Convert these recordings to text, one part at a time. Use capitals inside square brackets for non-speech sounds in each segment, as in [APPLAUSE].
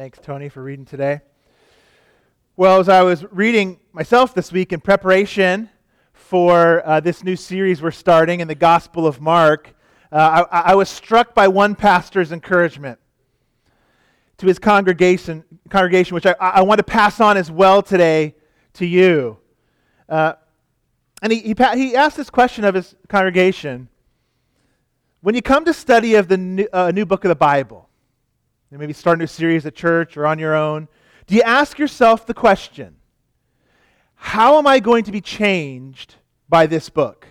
Thanks, Tony, for reading today. Well, as I was reading myself this week in preparation for uh, this new series we're starting in the Gospel of Mark, uh, I, I, was struck by one pastor's encouragement to his congregation, congregation which I, I want to pass on as well today to you. Uh, and he, he, he asked this question of his congregation When you come to study of the new, uh, new book of the Bible, you maybe start a new series at church or on your own. Do you ask yourself the question, how am I going to be changed by this book?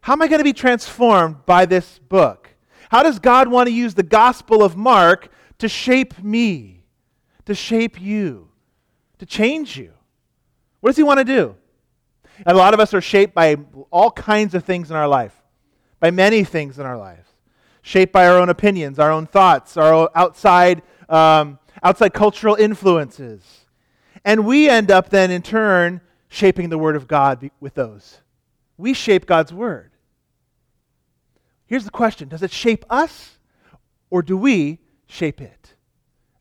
How am I going to be transformed by this book? How does God want to use the Gospel of Mark to shape me, to shape you, to change you? What does He want to do? And a lot of us are shaped by all kinds of things in our life, by many things in our life shaped by our own opinions, our own thoughts, our outside, um, outside cultural influences. And we end up then, in turn, shaping the Word of God with those. We shape God's Word. Here's the question Does it shape us, or do we shape it?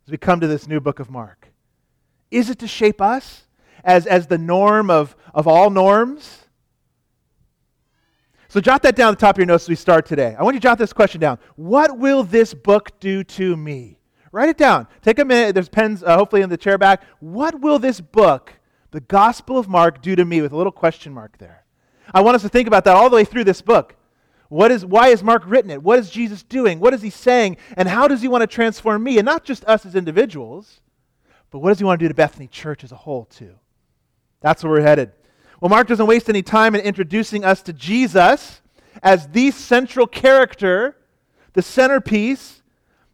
As we come to this new book of Mark, is it to shape us as, as the norm of, of all norms? So jot that down at the top of your notes as we start today. I want you to jot this question down. What will this book do to me? Write it down. Take a minute. There's pens uh, hopefully in the chair back. What will this book, the Gospel of Mark, do to me with a little question mark there? I want us to think about that all the way through this book. What is, why is Mark written it? What is Jesus doing? What is he saying? And how does he want to transform me? And not just us as individuals, but what does he want to do to Bethany Church as a whole, too? That's where we're headed. Well, Mark doesn't waste any time in introducing us to Jesus as the central character, the centerpiece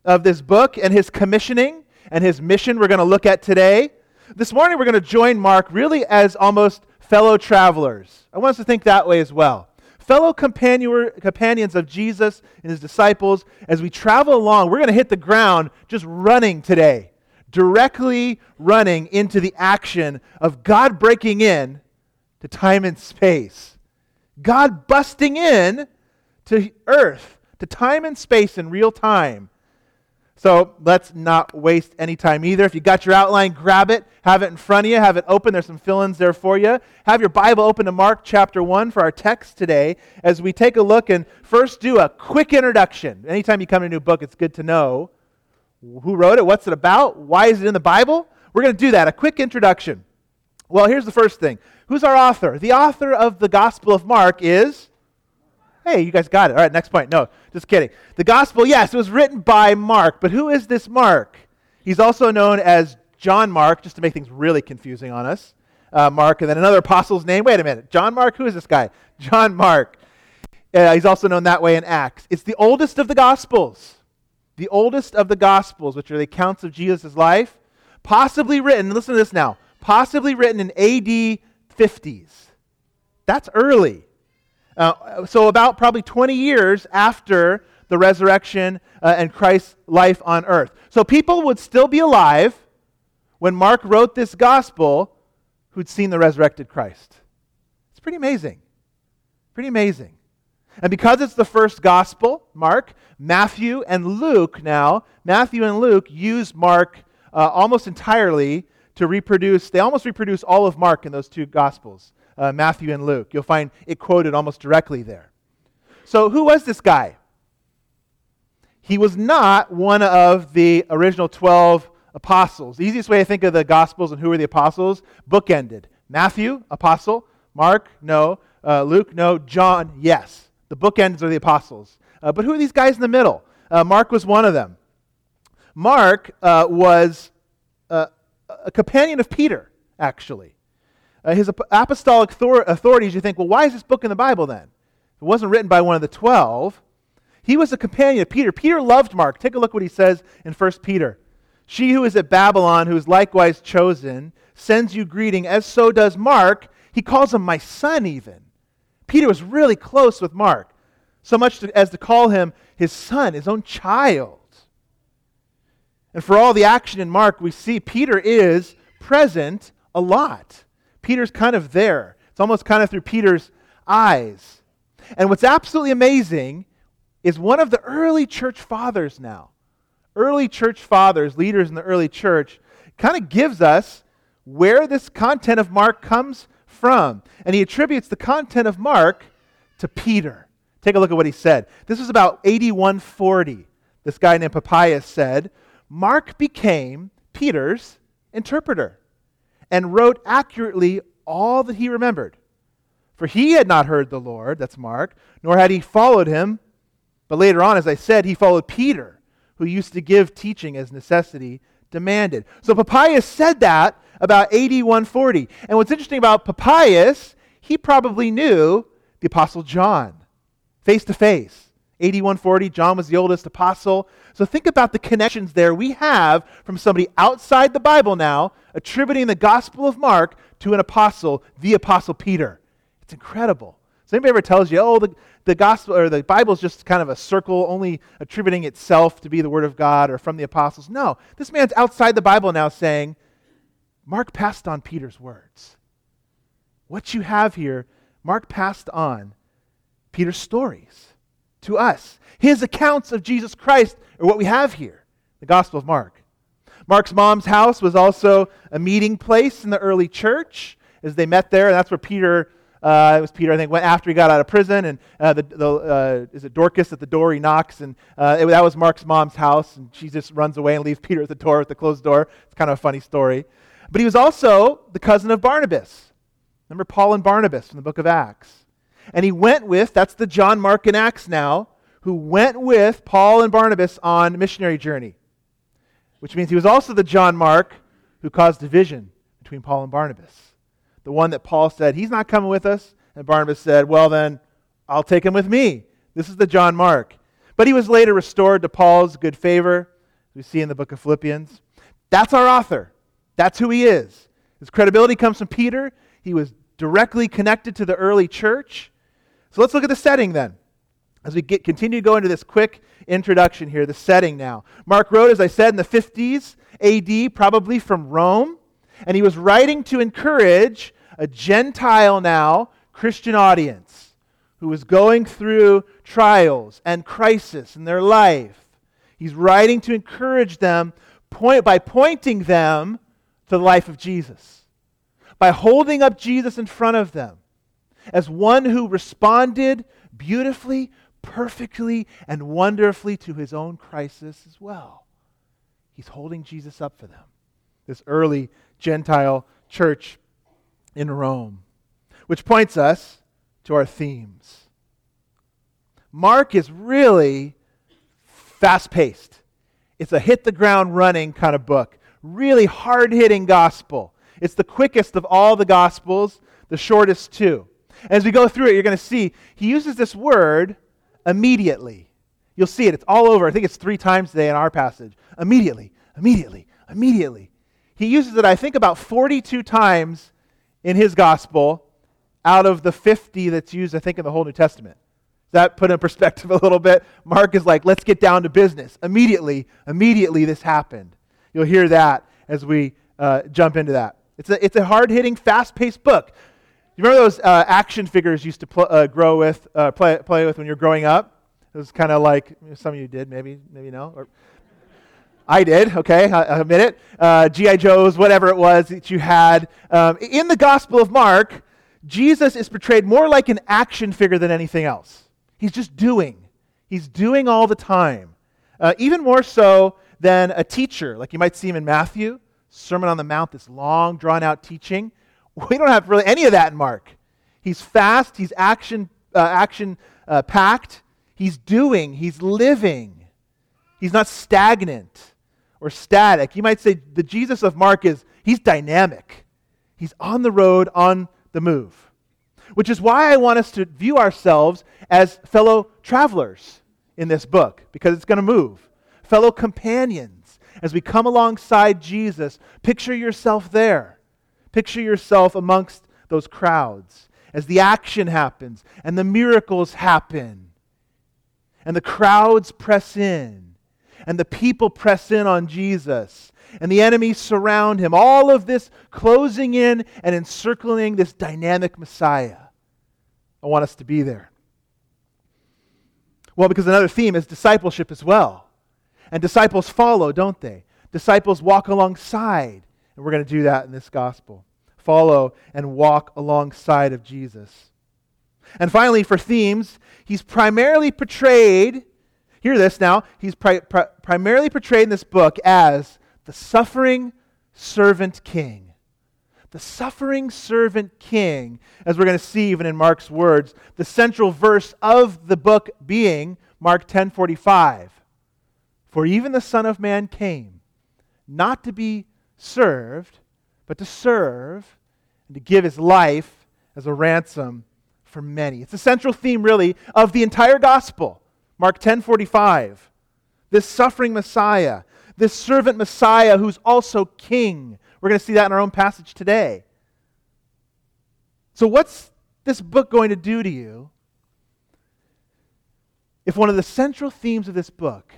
of this book and his commissioning and his mission we're going to look at today. This morning we're going to join Mark really as almost fellow travelers. I want us to think that way as well. Fellow companions of Jesus and his disciples, as we travel along, we're going to hit the ground just running today, directly running into the action of God breaking in to time and space. God busting in to earth, to time and space in real time. So let's not waste any time either. If you got your outline, grab it, have it in front of you, have it open. There's some fill ins there for you. Have your Bible open to Mark chapter 1 for our text today as we take a look and first do a quick introduction. Anytime you come to a new book, it's good to know who wrote it, what's it about, why is it in the Bible. We're going to do that, a quick introduction. Well, here's the first thing Who's our author? The author of the Gospel of Mark is. Hey, you guys got it. All right, next point. No, just kidding. The Gospel, yes, it was written by Mark, but who is this Mark? He's also known as John Mark, just to make things really confusing on us. Uh, Mark, and then another apostle's name. Wait a minute. John Mark? Who is this guy? [LAUGHS] John Mark. Uh, he's also known that way in Acts. It's the oldest of the Gospels. The oldest of the Gospels, which are the accounts of Jesus' life, possibly written, listen to this now, possibly written in AD 50s. That's early. Uh, so, about probably 20 years after the resurrection uh, and Christ's life on earth. So, people would still be alive when Mark wrote this gospel who'd seen the resurrected Christ. It's pretty amazing. Pretty amazing. And because it's the first gospel, Mark, Matthew, and Luke now, Matthew and Luke use Mark uh, almost entirely to reproduce, they almost reproduce all of Mark in those two Gospels, uh, Matthew and Luke. You'll find it quoted almost directly there. So, who was this guy? He was not one of the original 12 apostles. The easiest way to think of the Gospels and who are the apostles, bookended. Matthew, apostle. Mark, no. Uh, Luke, no. John, yes. The bookends are the apostles. Uh, but who are these guys in the middle? Uh, Mark was one of them. Mark uh, was a companion of Peter, actually. Uh, his apostolic authorities, you think, well, why is this book in the Bible then? It wasn't written by one of the twelve. He was a companion of Peter. Peter loved Mark. Take a look what he says in 1 Peter. She who is at Babylon, who is likewise chosen, sends you greeting, as so does Mark. He calls him my son, even. Peter was really close with Mark, so much to, as to call him his son, his own child. And for all the action in Mark, we see Peter is present a lot. Peter's kind of there. It's almost kind of through Peter's eyes. And what's absolutely amazing is one of the early church fathers now, early church fathers, leaders in the early church, kind of gives us where this content of Mark comes from. And he attributes the content of Mark to Peter. Take a look at what he said. This was about 8140. This guy named Papias said, Mark became Peter's interpreter and wrote accurately all that he remembered. For he had not heard the Lord, that's Mark, nor had he followed him. But later on, as I said, he followed Peter, who used to give teaching as necessity demanded. So Papias said that about 8140. And what's interesting about Papias, he probably knew the Apostle John face to face. 8140, John was the oldest apostle. So think about the connections there we have from somebody outside the Bible now attributing the Gospel of Mark to an apostle, the Apostle Peter. It's incredible. So anybody ever tells you, oh, the, the gospel or the Bible is just kind of a circle, only attributing itself to be the Word of God or from the apostles? No. This man's outside the Bible now saying, Mark passed on Peter's words. What you have here, Mark passed on Peter's stories to us. His accounts of Jesus Christ are what we have here, the Gospel of Mark. Mark's mom's house was also a meeting place in the early church as they met there, and that's where Peter. Uh, it was Peter, I think, went after he got out of prison, and uh, the, the uh, is it Dorcas at the door? He knocks, and uh, it, that was Mark's mom's house, and she just runs away and leaves Peter at the door with the closed door. It's kind of a funny story. But he was also the cousin of Barnabas. Remember Paul and Barnabas from the book of Acts. And he went with, that's the John Mark in Acts now, who went with Paul and Barnabas on missionary journey which means he was also the John Mark who caused division between Paul and Barnabas. The one that Paul said, He's not coming with us. And Barnabas said, Well, then I'll take him with me. This is the John Mark. But he was later restored to Paul's good favor, we see in the book of Philippians. That's our author. That's who he is. His credibility comes from Peter. He was directly connected to the early church. So let's look at the setting then as we get, continue to go into this quick introduction here, the setting now. Mark wrote, as I said, in the 50s AD, probably from Rome, and he was writing to encourage a Gentile now Christian audience who was going through trials and crisis in their life. He's writing to encourage them point, by pointing them to the life of Jesus, by holding up Jesus in front of them as one who responded beautifully perfectly and wonderfully to his own crisis as well. He's holding Jesus up for them. This early Gentile church in Rome. Which points us to our themes. Mark is really fast paced. It's a hit the ground running kind of book, really hard hitting gospel. It's the quickest of all the gospels, the shortest too. As we go through it, you're going to see he uses this word immediately. You'll see it. It's all over. I think it's three times today in our passage. Immediately, immediately, immediately. He uses it, I think, about 42 times in his gospel out of the 50 that's used, I think, in the whole New Testament. That put in perspective a little bit? Mark is like, let's get down to business. Immediately, immediately this happened. You'll hear that as we uh, jump into that. It's a, it's a hard hitting, fast paced book. You remember those uh, action figures you used to pl- uh, grow with, uh, play, play with when you were growing up? It was kind of like some of you did, maybe, maybe no. Or, I did, okay, I, I admit it. Uh, G.I. Joe's, whatever it was that you had. Um, in the Gospel of Mark, Jesus is portrayed more like an action figure than anything else. He's just doing, he's doing all the time. Uh, even more so than a teacher, like you might see him in Matthew, Sermon on the Mount, this long, drawn out teaching. [LAUGHS] We don't have really any of that in Mark. He's fast, he's action, uh, action uh, packed, he's doing, he's living. He's not stagnant or static. You might say the Jesus of Mark is he's dynamic. He's on the road, on the move. Which is why I want us to view ourselves as fellow travelers in this book, because it's going to move. Fellow companions. As we come alongside Jesus, picture yourself there. Picture yourself amongst those crowds as the action happens and the miracles happen and the crowds press in and the people press in on Jesus and the enemies surround him. All of this closing in and encircling this dynamic Messiah. I want us to be there. Well, because another theme is discipleship as well. And disciples follow, don't they? Disciples walk alongside. And we're going to do that in this gospel. Follow and walk alongside of Jesus. And finally, for themes, he's primarily portrayed, hear this now, he's pri- pri- primarily portrayed in this book as the suffering servant king. The suffering servant king, as we're going to see even in Mark's words, the central verse of the book being Mark 10:45. For even the Son of Man came not to be served, but to serve and to give his life as a ransom for many. It's the central theme, really, of the entire gospel. Mark 10:45. This suffering Messiah, this servant Messiah who's also king. We're going to see that in our own passage today. So, what's this book going to do to you if one of the central themes of this book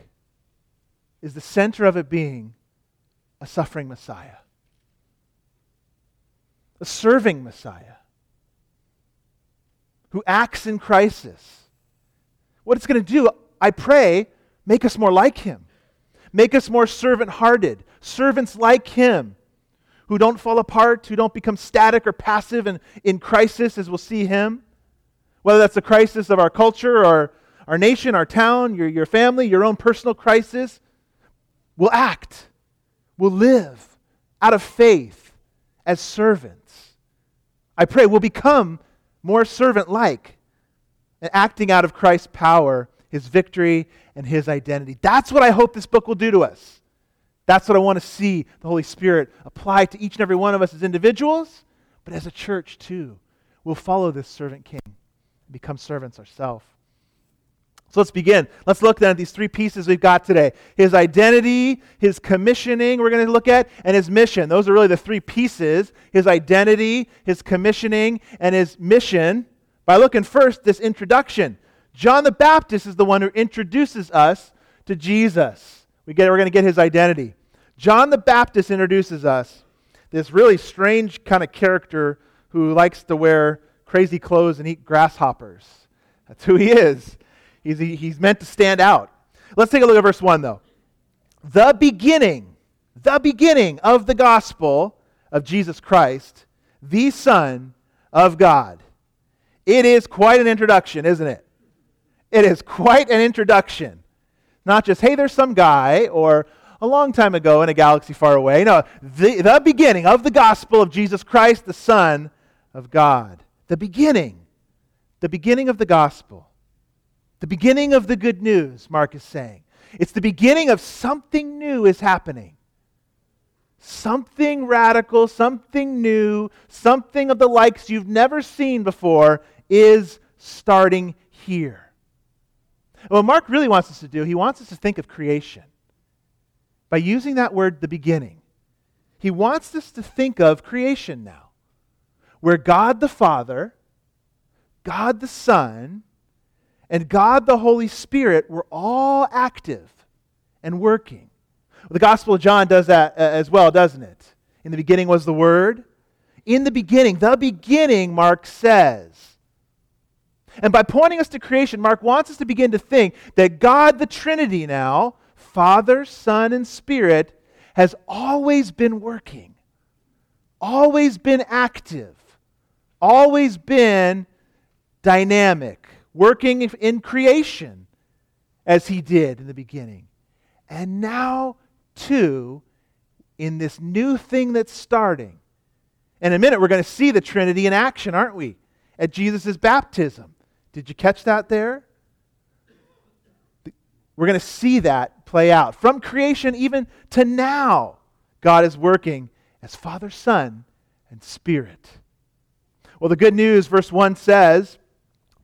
is the center of it being a suffering Messiah, a serving Messiah? who acts in crisis. What it's going to do, I pray, make us more like him. Make us more servant hearted, servants like him, who don't fall apart, who don't become static or passive in, in crisis, as we'll see him. Whether that's the crisis of our culture or our nation, our town, your, your family, your own personal crisis, we'll act, we'll live out of faith as servants. I pray we'll become more servant like, and acting out of Christ's power, his victory, and his identity. That's what I hope this book will do to us. That's what I want to see the Holy Spirit apply to each and every one of us as individuals, but as a church too. We'll follow this servant king and become servants ourselves. So let's begin. Let's look then at these three pieces we've got today his identity, his commissioning, we're going to look at, and his mission. Those are really the three pieces his identity, his commissioning, and his mission. By looking first, this introduction. John the Baptist is the one who introduces us to Jesus. We get, we're going to get his identity. John the Baptist introduces us, this really strange kind of character who likes to wear crazy clothes and eat grasshoppers. That's who he is. He's, he's meant to stand out. Let's take a look at verse 1, though. The beginning, the beginning of the gospel of Jesus Christ, the Son of God. It is quite an introduction, isn't it? It is quite an introduction. Not just, hey, there's some guy, or a long time ago in a galaxy far away. No, the, the beginning of the gospel of Jesus Christ, the Son of God. The beginning. The beginning of the gospel. The beginning of the good news, Mark is saying. It's the beginning of something new is happening. Something radical, something new, something of the likes you've never seen before is starting here. What Mark really wants us to do, he wants us to think of creation. By using that word, the beginning, he wants us to think of creation now, where God the Father, God the Son, and God the Holy Spirit were all active and working. The Gospel of John does that uh, as well, doesn't it? In the beginning was the Word. In the beginning, the beginning, Mark says. And by pointing us to creation, Mark wants us to begin to think that God, the Trinity now, Father, Son, and Spirit, has always been working, always been active, always been dynamic working in creation as he did in the beginning. And now, too, in this new thing that's starting. In a minute, we're going to see the Trinity in action, aren't we? At Jesus' baptism. Did you catch that there? We're going to see that play out. From creation even to now, God is working as Father, Son, and Spirit. Well, the good news, verse 1 says,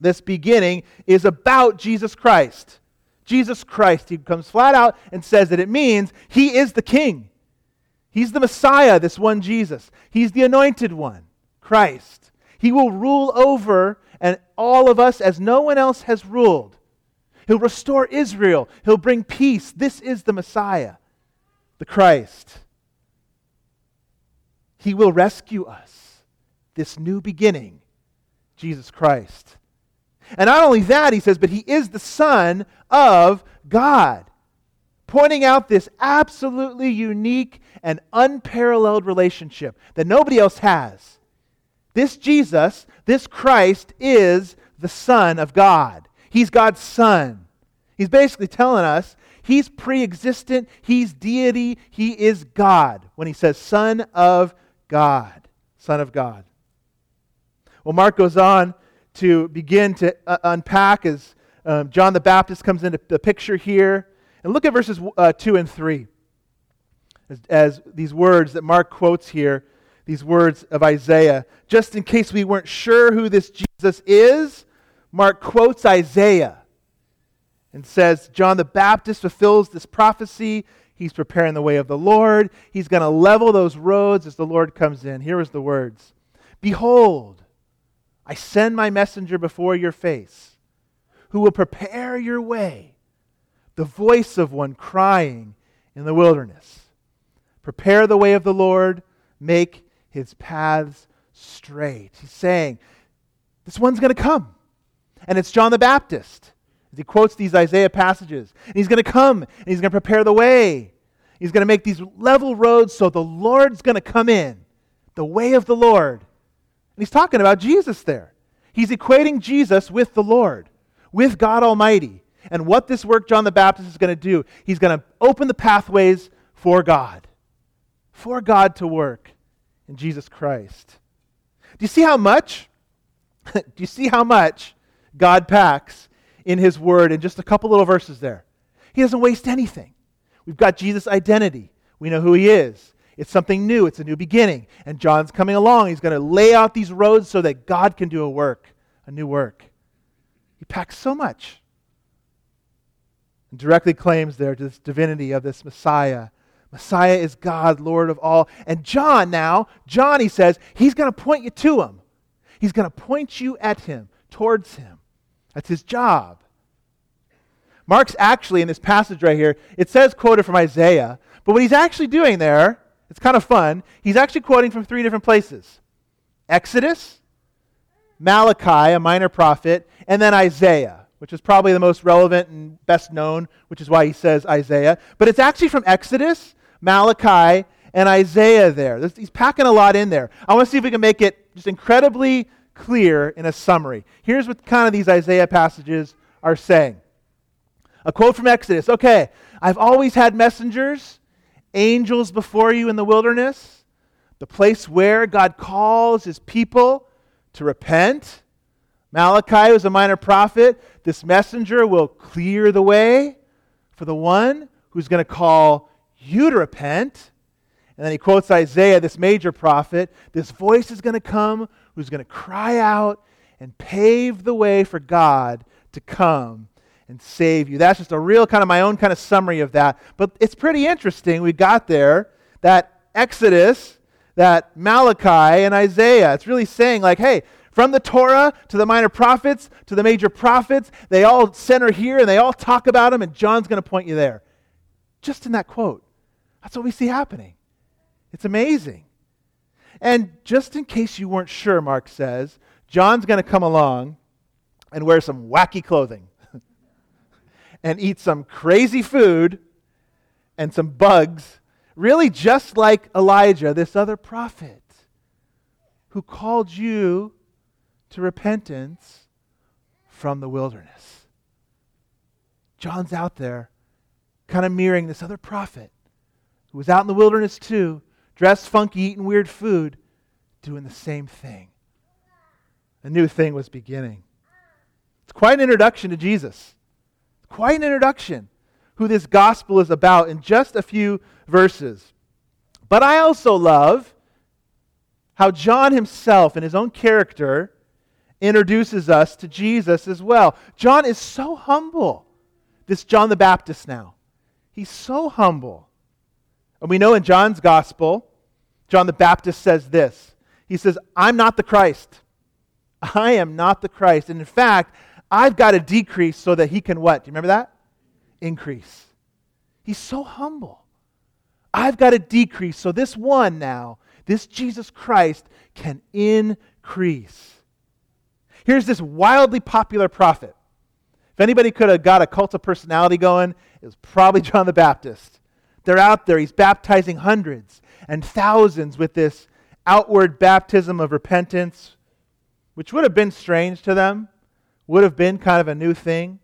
this beginning is about Jesus Christ. Jesus Christ. He comes flat out and says that it means he is the king. He's the Messiah, this one Jesus. He's the anointed one, Christ. He will rule over and all of us as no one else has ruled. He'll restore Israel. He'll bring peace. This is the Messiah, the Christ. He will rescue us. This new beginning, Jesus Christ. And not only that, he says, but he is the Son of God. pointing out this absolutely unique and unparalleled relationship that nobody else has. This Jesus, this Christ, is the Son of God. He's God's Son. He's basically telling us he's pre existent, he's deity, he is God when he says Son of God. Son of God. Well, Mark goes on to begin to uh, unpack as um, John the Baptist comes into the picture here. And look at verses uh, 2 and 3 as, as these words that Mark quotes here, these words of Isaiah. Just in case we weren't sure who this Jesus is, Mark quotes Isaiah and says, John the Baptist fulfills this prophecy. He's preparing the way of the Lord. He's going to level those roads as the Lord comes in. Here is the words Behold, I send my messenger before your face, who will prepare your way, the voice of one crying in the wilderness. Prepare the way of the Lord, make his paths straight. He's saying, This one's going to come. And it's John the Baptist. He quotes these Isaiah passages. And he's going to come and he's going to prepare the way. He's going to make these level roads so the Lord's going to come in. The way of the Lord. And he's talking about Jesus there. He's equating Jesus with the Lord, with God Almighty. And what this work John the Baptist is going to do, he's going to open the pathways for God, for God to work in Jesus Christ. Do you see how much? [LAUGHS] do you see how much God packs in His Word in just a couple little verses there. He doesn't waste anything. We've got Jesus' identity. We know who He is. It's something new, it's a new beginning. And John's coming along. He's going to lay out these roads so that God can do a work, a new work. He packs so much. And directly claims there this divinity of this Messiah. Messiah is God, Lord of all. And John now, John, he says, he's going to point you to him. He's going to point you at him, towards him. That's his job. Mark's actually, in this passage right here, it says quoted from Isaiah, but what he's actually doing there, it's kind of fun, he's actually quoting from three different places Exodus, Malachi, a minor prophet, and then Isaiah, which is probably the most relevant and best known, which is why he says Isaiah. But it's actually from Exodus, Malachi, and Isaiah there. He's packing a lot in there. I want to see if we can make it just incredibly clear in a summary. Here's what kind of these Isaiah passages are saying. A quote from Exodus Okay, I've always had messengers, angels before you in the wilderness, the place where God calls his people to repent. Malachi was a minor prophet. This messenger will clear the way for the one who's going to call you to repent. And then he quotes Isaiah, this major prophet. This voice is going to come who's going to cry out and pave the way for God to come and save you. That's just a real kind of my own kind of summary of that. But it's pretty interesting. We got there that Exodus, that Malachi, and Isaiah. It's really saying, like, hey, from the Torah to the minor prophets to the major prophets, they all center here and they all talk about him, and John's going to point you there. Just in that quote. That's what we see happening. It's amazing. And just in case you weren't sure, Mark says, John's going to come along and wear some wacky clothing and eat some crazy food and some bugs, really just like Elijah, this other prophet who called you to repentance from the wilderness. John's out there kind of mirroring this other prophet who was out in the wilderness too dressed funky, eating weird food, doing the same thing. A new thing was beginning. It's quite an introduction to Jesus. Quite an introduction who this gospel is about in just a few verses. But I also love how John himself, in his own character, introduces us to Jesus as well. John is so humble. This John the Baptist now. He's so humble. And we know in John's gospel, John the Baptist says this He says, I'm not the Christ. I am not the Christ. And in fact, I've got to decrease so that he can what? Do you remember that? Increase. He's so humble. I've got to decrease so this one now, this Jesus Christ, can increase. Here's this wildly popular prophet. If anybody could have got a cult of personality going it was probably John the Baptist. They're out there, he's baptizing hundreds and thousands with this outward baptism of repentance, which would have been strange to them, would have been kind of a new thing.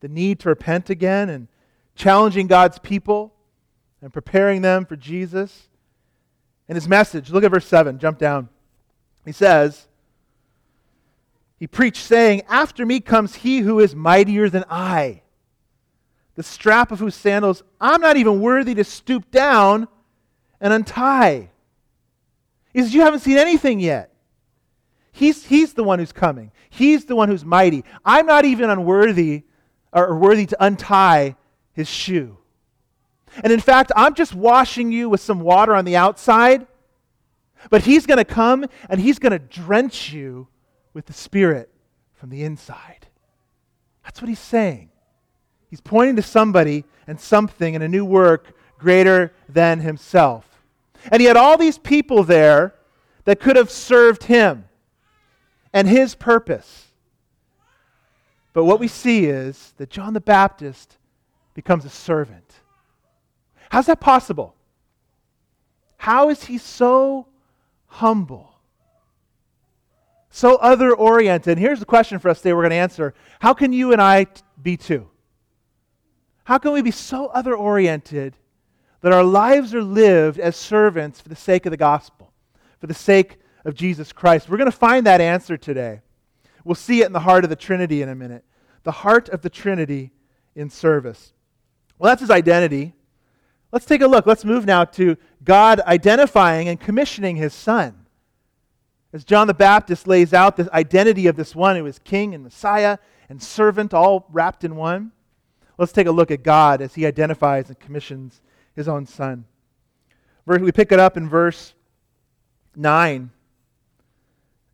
The need to repent again and challenging God's people and preparing them for Jesus. And his message, look at verse 7, jump down. He says, He preached, saying, After me comes he who is mightier than I, the strap of whose sandals I'm not even worthy to stoop down and untie. He says, You haven't seen anything yet. He's, he's the one who's coming. He's the one who's mighty. I'm not even unworthy or worthy to untie his shoe. And in fact, I'm just washing you with some water on the outside, but he's going to come and he's going to drench you with the Spirit from the inside. That's what he's saying. He's pointing to somebody and something and a new work greater than himself. And he had all these people there that could have served him and his purpose. But what we see is that John the Baptist becomes a servant. How's that possible? How is he so humble? So other oriented. And here's the question for us today we're going to answer How can you and I be too? How can we be so other oriented that our lives are lived as servants for the sake of the gospel, for the sake of Jesus Christ? We're going to find that answer today. We'll see it in the heart of the Trinity in a minute. The heart of the Trinity in service. Well, that's his identity. Let's take a look. Let's move now to God identifying and commissioning his son. As John the Baptist lays out the identity of this one who is king and Messiah and servant, all wrapped in one, let's take a look at God as he identifies and commissions his own son. We pick it up in verse 9.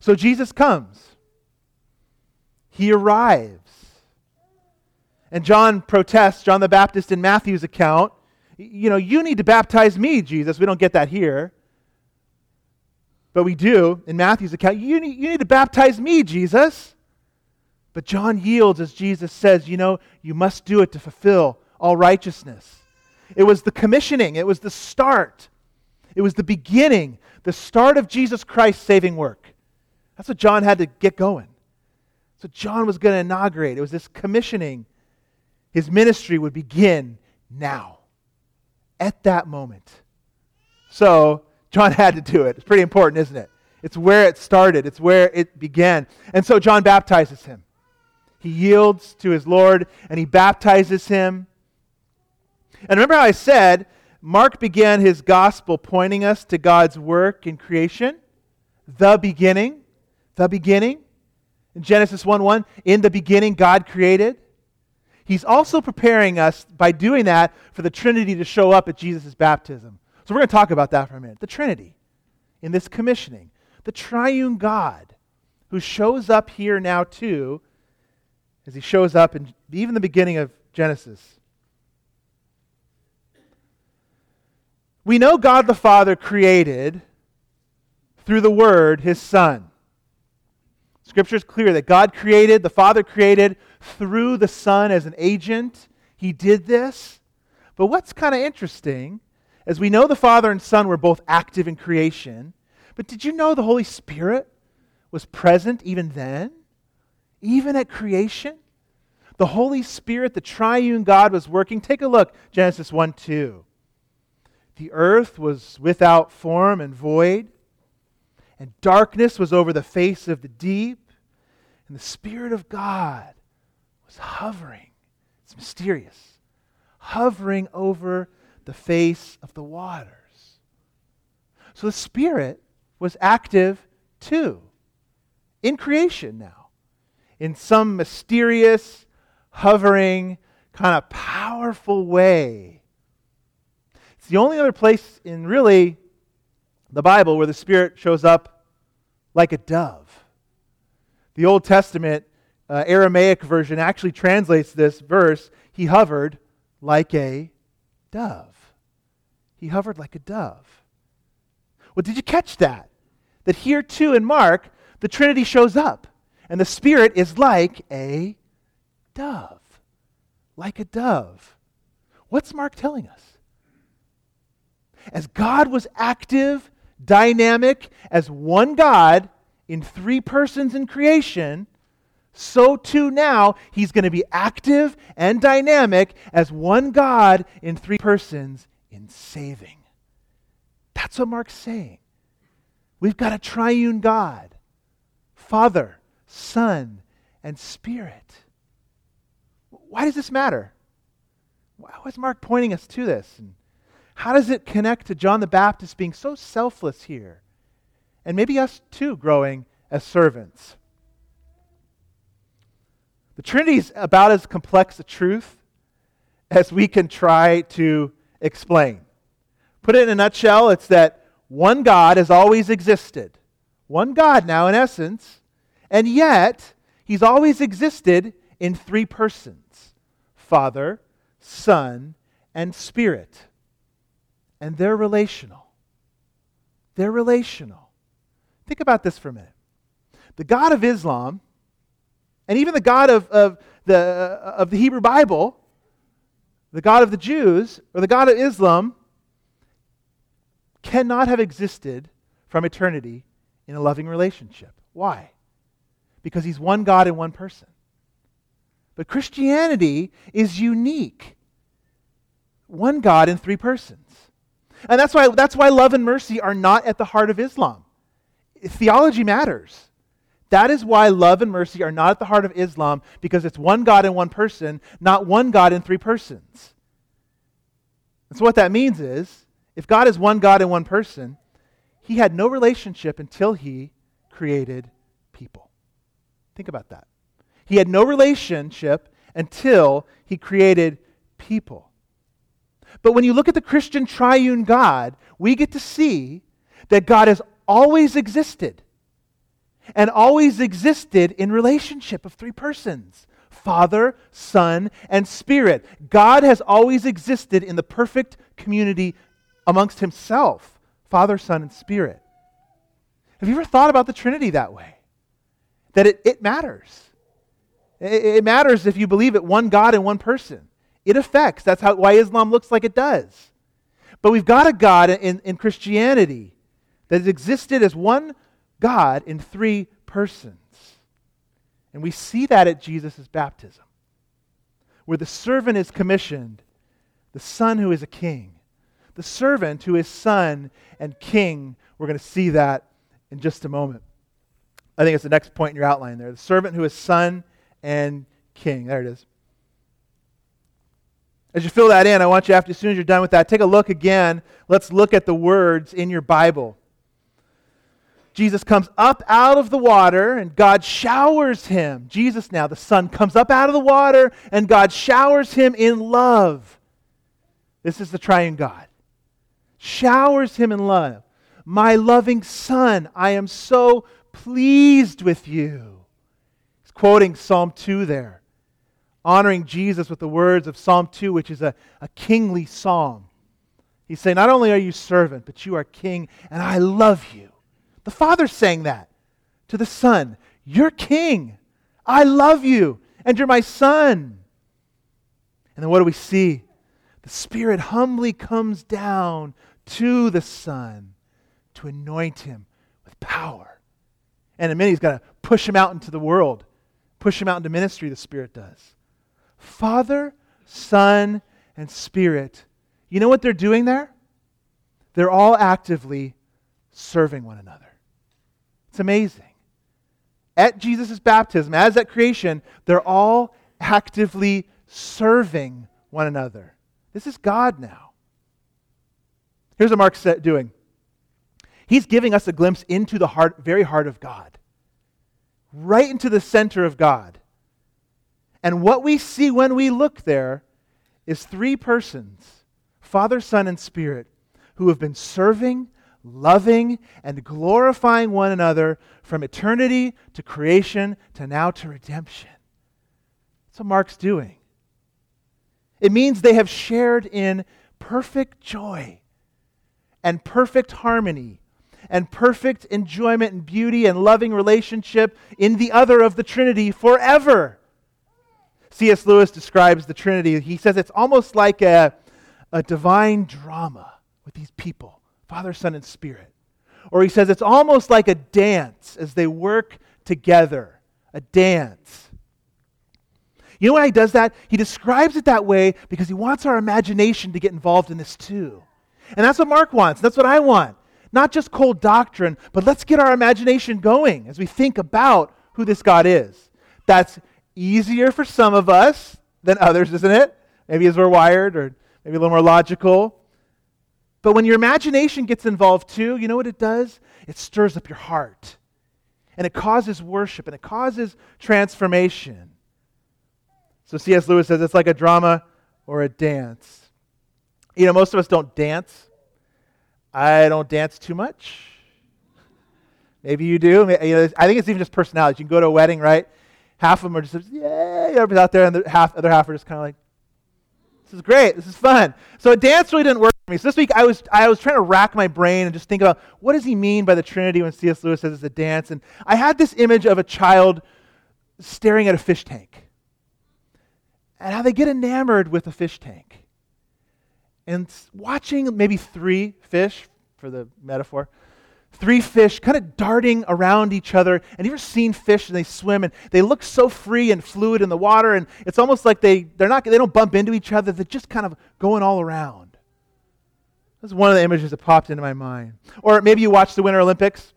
So Jesus comes. He arrives. And John protests, John the Baptist in Matthew's account, you know, you need to baptize me, Jesus. We don't get that here. But we do in Matthew's account. You need, you need to baptize me, Jesus. But John yields as Jesus says, you know, you must do it to fulfill all righteousness. It was the commissioning, it was the start, it was the beginning, the start of Jesus Christ's saving work. That's what John had to get going. So John was going to inaugurate. It was this commissioning. His ministry would begin now, at that moment. So John [LAUGHS] had to do it. It's pretty important, isn't it? It's where it started, it's where it began. And so John baptizes him. He yields to his Lord and he baptizes him. And remember how I said Mark began his gospel pointing us to God's work in creation, the beginning the beginning. In Genesis 1 1, in the beginning, God created. He's also preparing us by doing that for the Trinity to show up at Jesus' baptism. So we're going to talk about that for a minute. The Trinity in this commissioning, the triune God who shows up here now too, as he shows up in even the beginning of Genesis. We know God the Father created through the Word, his Son. Scripture is clear that God created, the Father created through the Son as an agent. He did this. But what's kind of interesting, as we know the Father and Son were both active in creation, but did you know the Holy Spirit was present even then? Even at creation? The Holy Spirit, the triune God, was working. Take a look, Genesis 1 2. The earth was without form and void and darkness was over the face of the deep, and the Spirit of God was hovering. It's mysterious. Hovering over the face of the waters. So the Spirit was active too, in creation now, in some mysterious, hovering, kind of powerful way. It's the only other place in really the Bible where the Spirit shows up like a dove. The Old Testament uh, Aramaic version actually translates this verse He hovered like a dove. He hovered like a dove. Well, did you catch that? That here too in Mark, the Trinity shows up, and the Spirit is like a dove. Like a dove. What's Mark telling us? As God was active, dynamic, as one God in three persons in creation, so too now he's going to be active and dynamic as one God in three persons in saving. That's what Mark's saying. We've got a triune God Father, Son, and Spirit. Why does this matter? Why is Mark pointing us to this? And how does it connect to John the Baptist being so selfless here? And maybe us too growing as servants. The Trinity is about as complex a truth as we can try to explain. Put it in a nutshell, it's that one God has always existed. One God now, in essence, and yet he's always existed in three persons Father, Son, and Spirit. And they're relational. They're relational. Think about this for a minute. The God of Islam and even the God of, of, the, uh, of the Hebrew Bible, the God of the Jews, or the God of Islam, cannot have existed from eternity in a loving relationship. Why? Because he's one God in one person. But Christianity is unique. One God in three persons. And that's why, that's why love and mercy are not at the heart of Islam. Theology matters. That is why love and mercy are not at the heart of Islam, because it's one God in one person, not one God in three persons. And so, what that means is if God is one God in one person, he had no relationship until he created people. Think about that. He had no relationship until he created people. But when you look at the Christian triune God, we get to see that God has always existed and always existed in relationship of three persons Father, Son, and Spirit. God has always existed in the perfect community amongst Himself Father, Son, and Spirit. Have you ever thought about the Trinity that way? That it, it matters. It, it matters if you believe it one God in one person. It affects. That's how, why Islam looks like it does. But we've got a God in, in Christianity that has existed as one God in three persons. And we see that at Jesus' baptism, where the servant is commissioned, the son who is a king. The servant who is son and king. We're going to see that in just a moment. I think it's the next point in your outline there. The servant who is son and king. There it is. As you fill that in, I want you, after, as soon as you're done with that, take a look again. Let's look at the words in your Bible. Jesus comes up out of the water and God showers him. Jesus, now the Son, comes up out of the water and God showers him in love. This is the triune God. Showers him in love. My loving Son, I am so pleased with you. He's quoting Psalm 2 there, honoring Jesus with the words of Psalm 2, which is a, a kingly psalm. He's saying, Not only are you servant, but you are king, and I love you. The Father's saying that to the Son. You're king. I love you, and you're my son. And then what do we see? The Spirit humbly comes down to the Son to anoint him with power. And in a minute, he's got to push him out into the world, push him out into ministry, the Spirit does. Father, Son, and Spirit, you know what they're doing there? They're all actively serving one another. It's amazing. At Jesus' baptism, as at creation, they're all actively serving one another. This is God now. Here's what Mark's doing He's giving us a glimpse into the heart, very heart of God, right into the center of God. And what we see when we look there is three persons Father, Son, and Spirit who have been serving, loving, and glorifying one another from eternity to creation to now to redemption. That's what Mark's doing. It means they have shared in perfect joy and perfect harmony and perfect enjoyment and beauty and loving relationship in the other of the Trinity forever. C.S. Lewis describes the Trinity. He says it's almost like a, a divine drama with these people Father, Son, and Spirit. Or he says it's almost like a dance as they work together. A dance. You know why he does that? He describes it that way because he wants our imagination to get involved in this too. And that's what Mark wants. That's what I want. Not just cold doctrine, but let's get our imagination going as we think about who this God is. That's easier for some of us than others, isn't it? Maybe as we're wired or maybe a little more logical. But when your imagination gets involved too, you know what it does? It stirs up your heart. And it causes worship and it causes transformation. So C.S. Lewis says it's like a drama or a dance. You know, most of us don't dance. I don't dance too much. Maybe you do. I think it's even just personality. You can go to a wedding, right? Half of them are just, yay, everybody's out there, and the half, other half are just kind of like, this is great, this is fun. So a dance really didn't work me. So this week I was, I was trying to rack my brain and just think about what does he mean by the Trinity when C.S. Lewis says it's a dance. And I had this image of a child staring at a fish tank and how they get enamored with a fish tank. And watching maybe three fish, for the metaphor, three fish kind of darting around each other. And you ever seen fish and they swim and they look so free and fluid in the water and it's almost like they, they're not, they don't bump into each other. They're just kind of going all around. That's one of the images that popped into my mind. Or maybe you watch the Winter Olympics.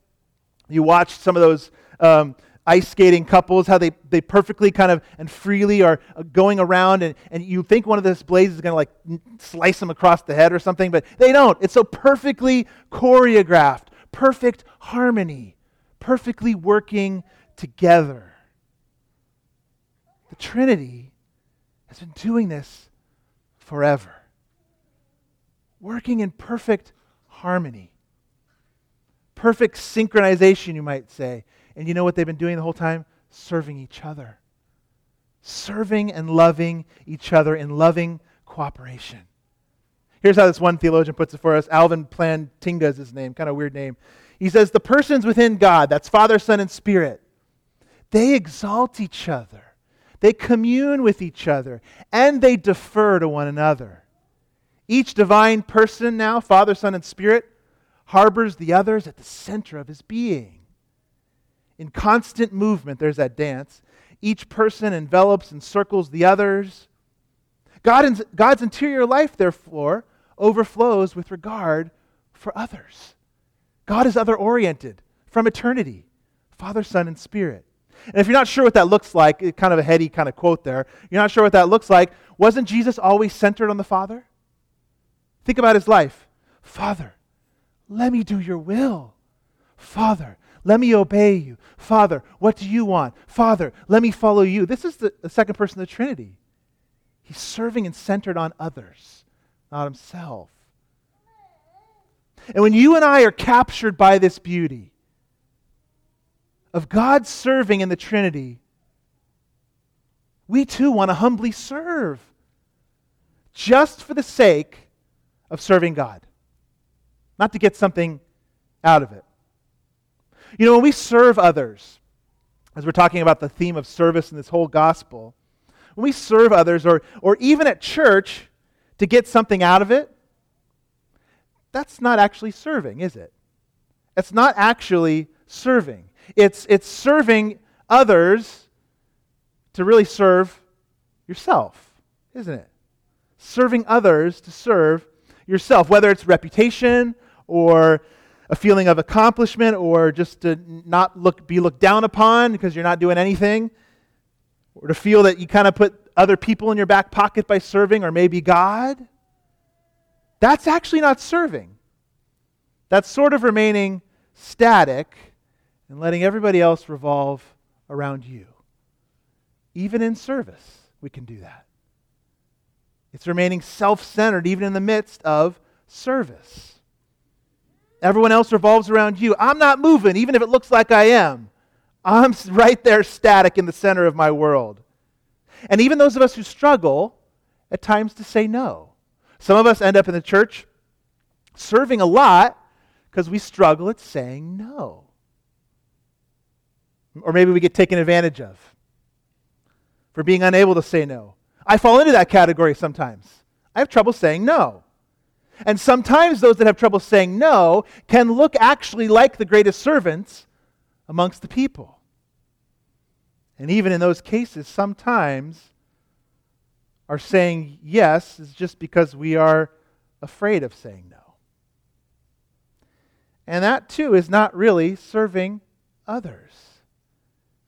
You watch some of those um, ice skating couples, how they, they perfectly kind of and freely are uh, going around, and, and you think one of those blades is going to like slice them across the head or something, but they don't. It's so perfectly choreographed perfect harmony, perfectly working together. The Trinity has been doing this forever, working in perfect harmony, perfect synchronization, you might say. And you know what they've been doing the whole time? Serving each other. Serving and loving each other in loving cooperation. Here's how this one theologian puts it for us. Alvin Plantinga is his name, kind of weird name. He says, The persons within God, that's Father, Son, and Spirit, they exalt each other, they commune with each other, and they defer to one another. Each divine person now, Father, Son, and Spirit, harbors the others at the center of his being. In constant movement, there's that dance. Each person envelops and circles the others. God, God's interior life, therefore, overflows with regard for others. God is other oriented from eternity Father, Son, and Spirit. And if you're not sure what that looks like, kind of a heady kind of quote there, you're not sure what that looks like, wasn't Jesus always centered on the Father? Think about his life. Father, let me do your will. Father, let me obey you. Father, what do you want? Father, let me follow you. This is the, the second person of the Trinity. He's serving and centered on others not himself. And when you and I are captured by this beauty of God serving in the Trinity, we too want to humbly serve just for the sake of serving God, not to get something out of it. You know, when we serve others, as we're talking about the theme of service in this whole gospel, when we serve others, or, or even at church, to get something out of it, that's not actually serving, is it? It's not actually serving. It's, it's serving others to really serve yourself, isn't it? Serving others to serve yourself, whether it's reputation or a feeling of accomplishment or just to not look, be looked down upon because you're not doing anything, or to feel that you kind of put other people in your back pocket by serving, or maybe God, that's actually not serving. That's sort of remaining static and letting everybody else revolve around you. even in service, we can do that. It's remaining self centered even in the midst of service. Everyone else revolves around you. I'm not moving, even if it looks like I am. I'm right there static in the center of my world. And even those of us who struggle at times to say no. Some of us end up in the church serving a lot because we struggle at saying no. Or maybe we get taken advantage of for being unable to say no. I fall into that category sometimes. I have trouble saying no. And sometimes those that have trouble saying no can look actually like the greatest servants amongst the people. And even in those cases, sometimes our saying yes is just because we are afraid of saying no. And that too is not really serving others,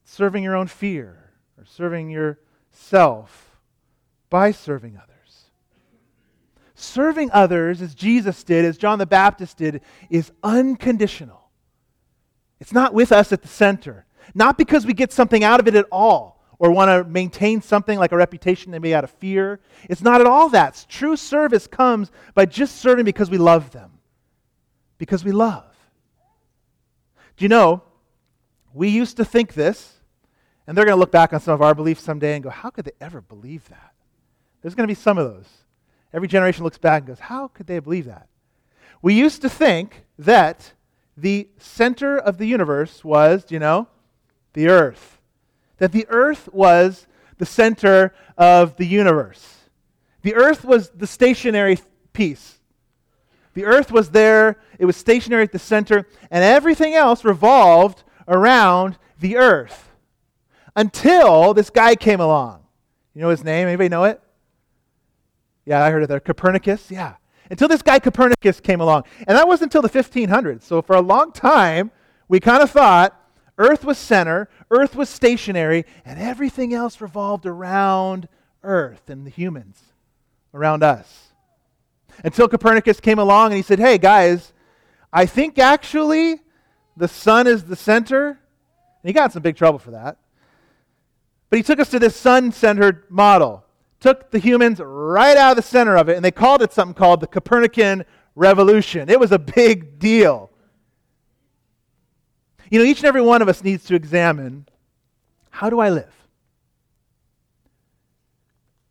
serving your own fear or serving yourself by serving others. Serving others, as Jesus did, as John the Baptist did, is unconditional. It's not with us at the center, not because we get something out of it at all or want to maintain something like a reputation They maybe out of fear. It's not at all that. True service comes by just serving because we love them, because we love. Do you know, we used to think this, and they're going to look back on some of our beliefs someday and go, how could they ever believe that? There's going to be some of those. Every generation looks back and goes, how could they believe that? We used to think that the center of the universe was, you know, the earth. That the earth was the center of the universe. The earth was the stationary piece. The earth was there, it was stationary at the center, and everything else revolved around the earth. Until this guy came along. You know his name? Anybody know it? Yeah, I heard of that. Copernicus? Yeah. Until this guy Copernicus came along. And that wasn't until the 1500s. So for a long time, we kind of thought Earth was center, Earth was stationary, and everything else revolved around Earth and the humans around us. Until Copernicus came along and he said, Hey, guys, I think actually the sun is the center. And he got some big trouble for that. But he took us to this sun centered model, took the humans right out of the center of it, and they called it something called the Copernican Revolution. It was a big deal. You know, each and every one of us needs to examine how do I live?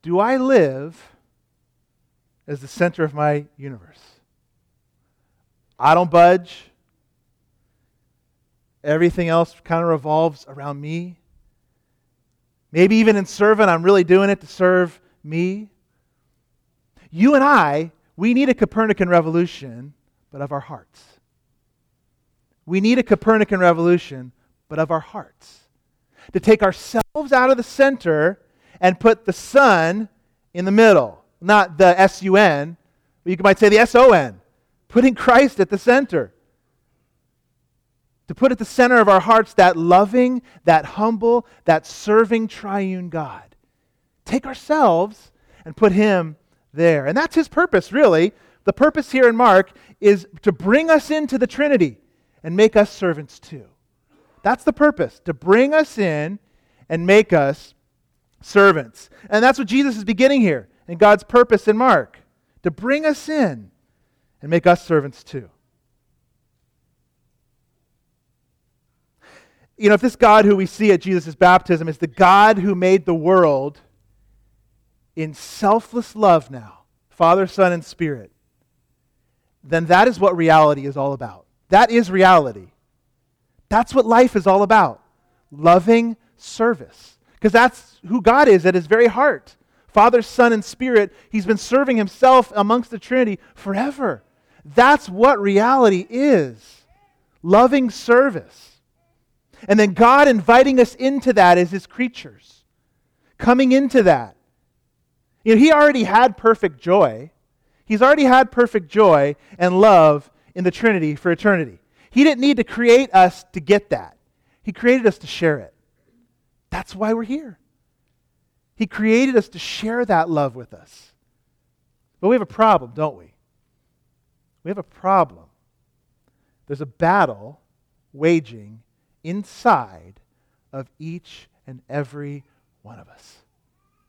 Do I live as the center of my universe? I don't budge. Everything else kind of revolves around me. Maybe even in serving, I'm really doing it to serve me. You and I, we need a Copernican revolution, but of our hearts. We need a Copernican revolution, but of our hearts. To take ourselves out of the center and put the sun in the middle. Not the S U N, but you might say the S O N. Putting Christ at the center. To put at the center of our hearts that loving, that humble, that serving triune God. Take ourselves and put Him there. And that's His purpose, really. The purpose here in Mark is to bring us into the Trinity and make us servants too. That's the purpose, to bring us in and make us servants. And that's what Jesus is beginning here in God's purpose in Mark, to bring us in and make us servants too. You know, if this God who we see at Jesus' baptism is the God who made the world in selfless love now, Father, Son, and Spirit, then that is what reality is all about. That is reality. That's what life is all about loving service. Because that's who God is at his very heart. Father, Son, and Spirit, he's been serving himself amongst the Trinity forever. That's what reality is loving service. And then God inviting us into that as his creatures, coming into that. You know, he already had perfect joy. He's already had perfect joy and love in the Trinity for eternity. He didn't need to create us to get that, He created us to share it. That's why we're here. He created us to share that love with us. But we have a problem, don't we? We have a problem. There's a battle waging inside of each and every one of us.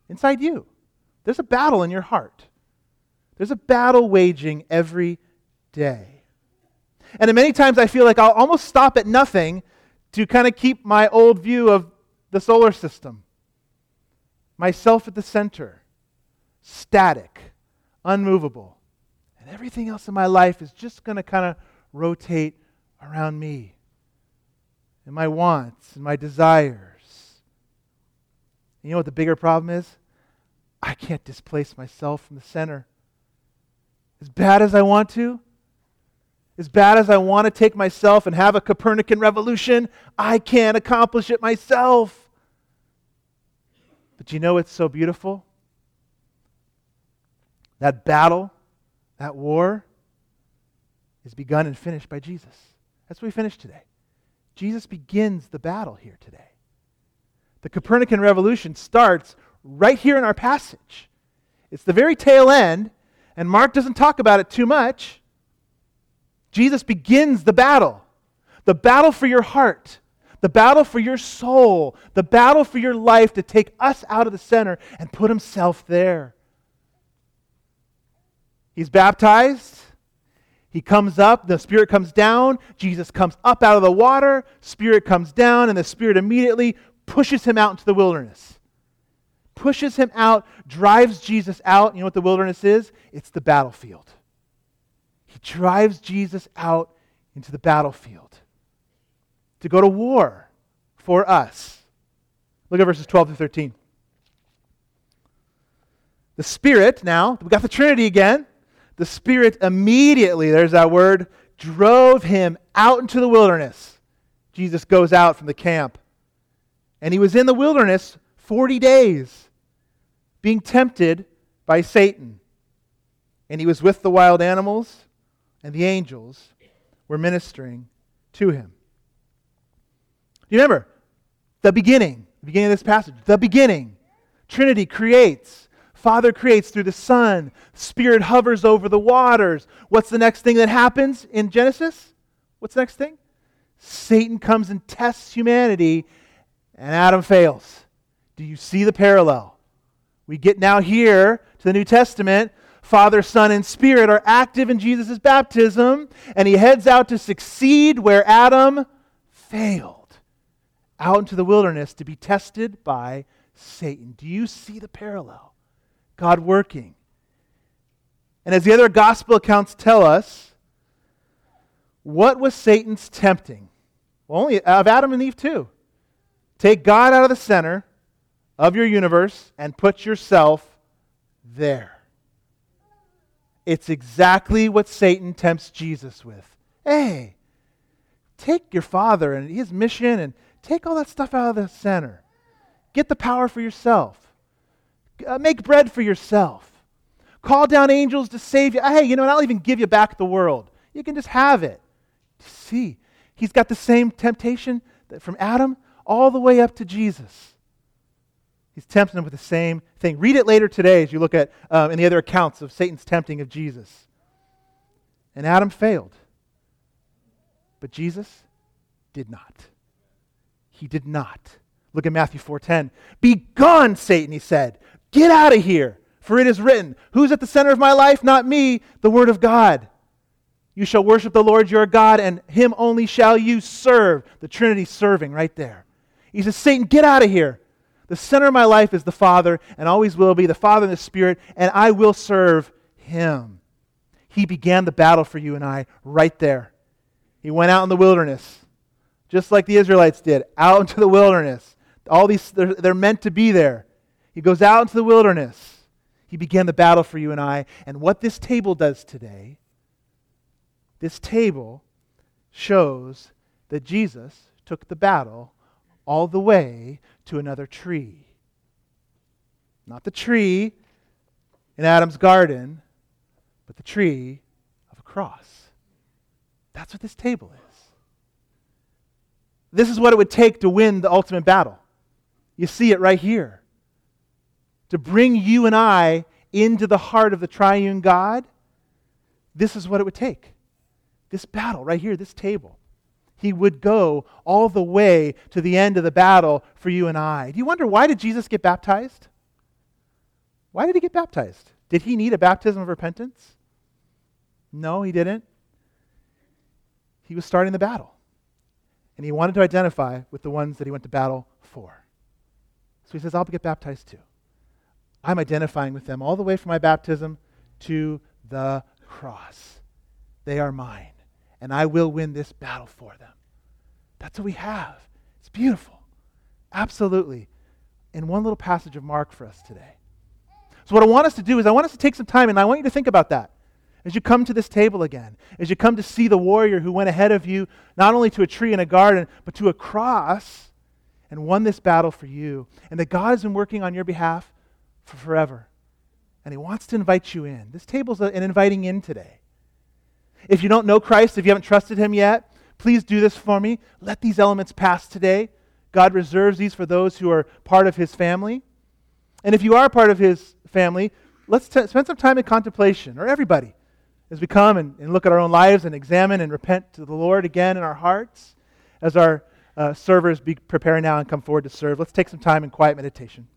Inside you. There's a battle in your heart. There's a battle waging every day. And many times I feel like I'll almost stop at nothing to kind of keep my old view of the solar system. Myself at the center, static, unmovable. And everything else in my life is just going to kind of rotate around me and my wants and my desires. You know what the bigger problem is? I can't displace myself from the center. As bad as I want to, as bad as I want to take myself and have a Copernican revolution, I can't accomplish it myself. But you know what's so beautiful? That battle, that war, is begun and finished by Jesus. That's what we finished today. Jesus begins the battle here today. The Copernican revolution starts right here in our passage. It's the very tail end, and Mark doesn't talk about it too much. Jesus begins the battle the battle for your heart, the battle for your soul, the battle for your life to take us out of the center and put himself there. He's baptized. He comes up, the Spirit comes down, Jesus comes up out of the water, Spirit comes down, and the Spirit immediately pushes him out into the wilderness. Pushes him out, drives Jesus out. You know what the wilderness is? It's the battlefield. He drives Jesus out into the battlefield to go to war for us. Look at verses 12 to 13. The Spirit, now, we got the Trinity again. The Spirit immediately, there's that word, drove him out into the wilderness. Jesus goes out from the camp. And he was in the wilderness 40 days, being tempted by Satan. And he was with the wild animals, and the angels were ministering to him. Do you remember? The beginning, the beginning of this passage, the beginning. Trinity creates. Father creates through the Son. Spirit hovers over the waters. What's the next thing that happens in Genesis? What's the next thing? Satan comes and tests humanity, and Adam fails. Do you see the parallel? We get now here to the New Testament. Father, Son, and Spirit are active in Jesus' baptism, and he heads out to succeed where Adam failed, out into the wilderness to be tested by Satan. Do you see the parallel? God working. And as the other gospel accounts tell us, what was Satan's tempting? Well, only of Adam and Eve too. Take God out of the center of your universe and put yourself there. It's exactly what Satan tempts Jesus with. Hey, take your father and his mission and take all that stuff out of the center. Get the power for yourself. Uh, make bread for yourself. Call down angels to save you. Hey, you know, I'll even give you back the world. You can just have it. See, he's got the same temptation from Adam all the way up to Jesus. He's tempting him with the same thing. Read it later today as you look at um, in the other accounts of Satan's tempting of Jesus. And Adam failed. But Jesus did not. He did not. Look at Matthew 4:10. Be gone, Satan, he said. Get out of here. For it is written, Who's at the center of my life? Not me, the Word of God. You shall worship the Lord your God, and him only shall you serve. The Trinity serving right there. He says, Satan, get out of here. The center of my life is the Father, and always will be, the Father and the Spirit, and I will serve him. He began the battle for you and I right there. He went out in the wilderness, just like the Israelites did, out into the wilderness. All these, they're, they're meant to be there. He goes out into the wilderness. He began the battle for you and I. And what this table does today, this table shows that Jesus took the battle all the way to another tree. Not the tree in Adam's garden, but the tree of a cross. That's what this table is. This is what it would take to win the ultimate battle. You see it right here to bring you and I into the heart of the triune God, this is what it would take. This battle right here, this table. He would go all the way to the end of the battle for you and I. Do you wonder why did Jesus get baptized? Why did he get baptized? Did he need a baptism of repentance? No, he didn't. He was starting the battle. And he wanted to identify with the ones that he went to battle for. So he says, I'll get baptized too. I'm identifying with them all the way from my baptism to the cross. They are mine, and I will win this battle for them. That's what we have. It's beautiful. Absolutely. In one little passage of Mark for us today. So, what I want us to do is, I want us to take some time, and I want you to think about that. As you come to this table again, as you come to see the warrior who went ahead of you, not only to a tree in a garden, but to a cross and won this battle for you, and that God has been working on your behalf for forever. And He wants to invite you in. This table's an inviting in today. If you don't know Christ, if you haven't trusted Him yet, please do this for me. Let these elements pass today. God reserves these for those who are part of His family. And if you are part of His family, let's t- spend some time in contemplation, or everybody, as we come and, and look at our own lives and examine and repent to the Lord again in our hearts. As our uh, servers be preparing now and come forward to serve, let's take some time in quiet meditation.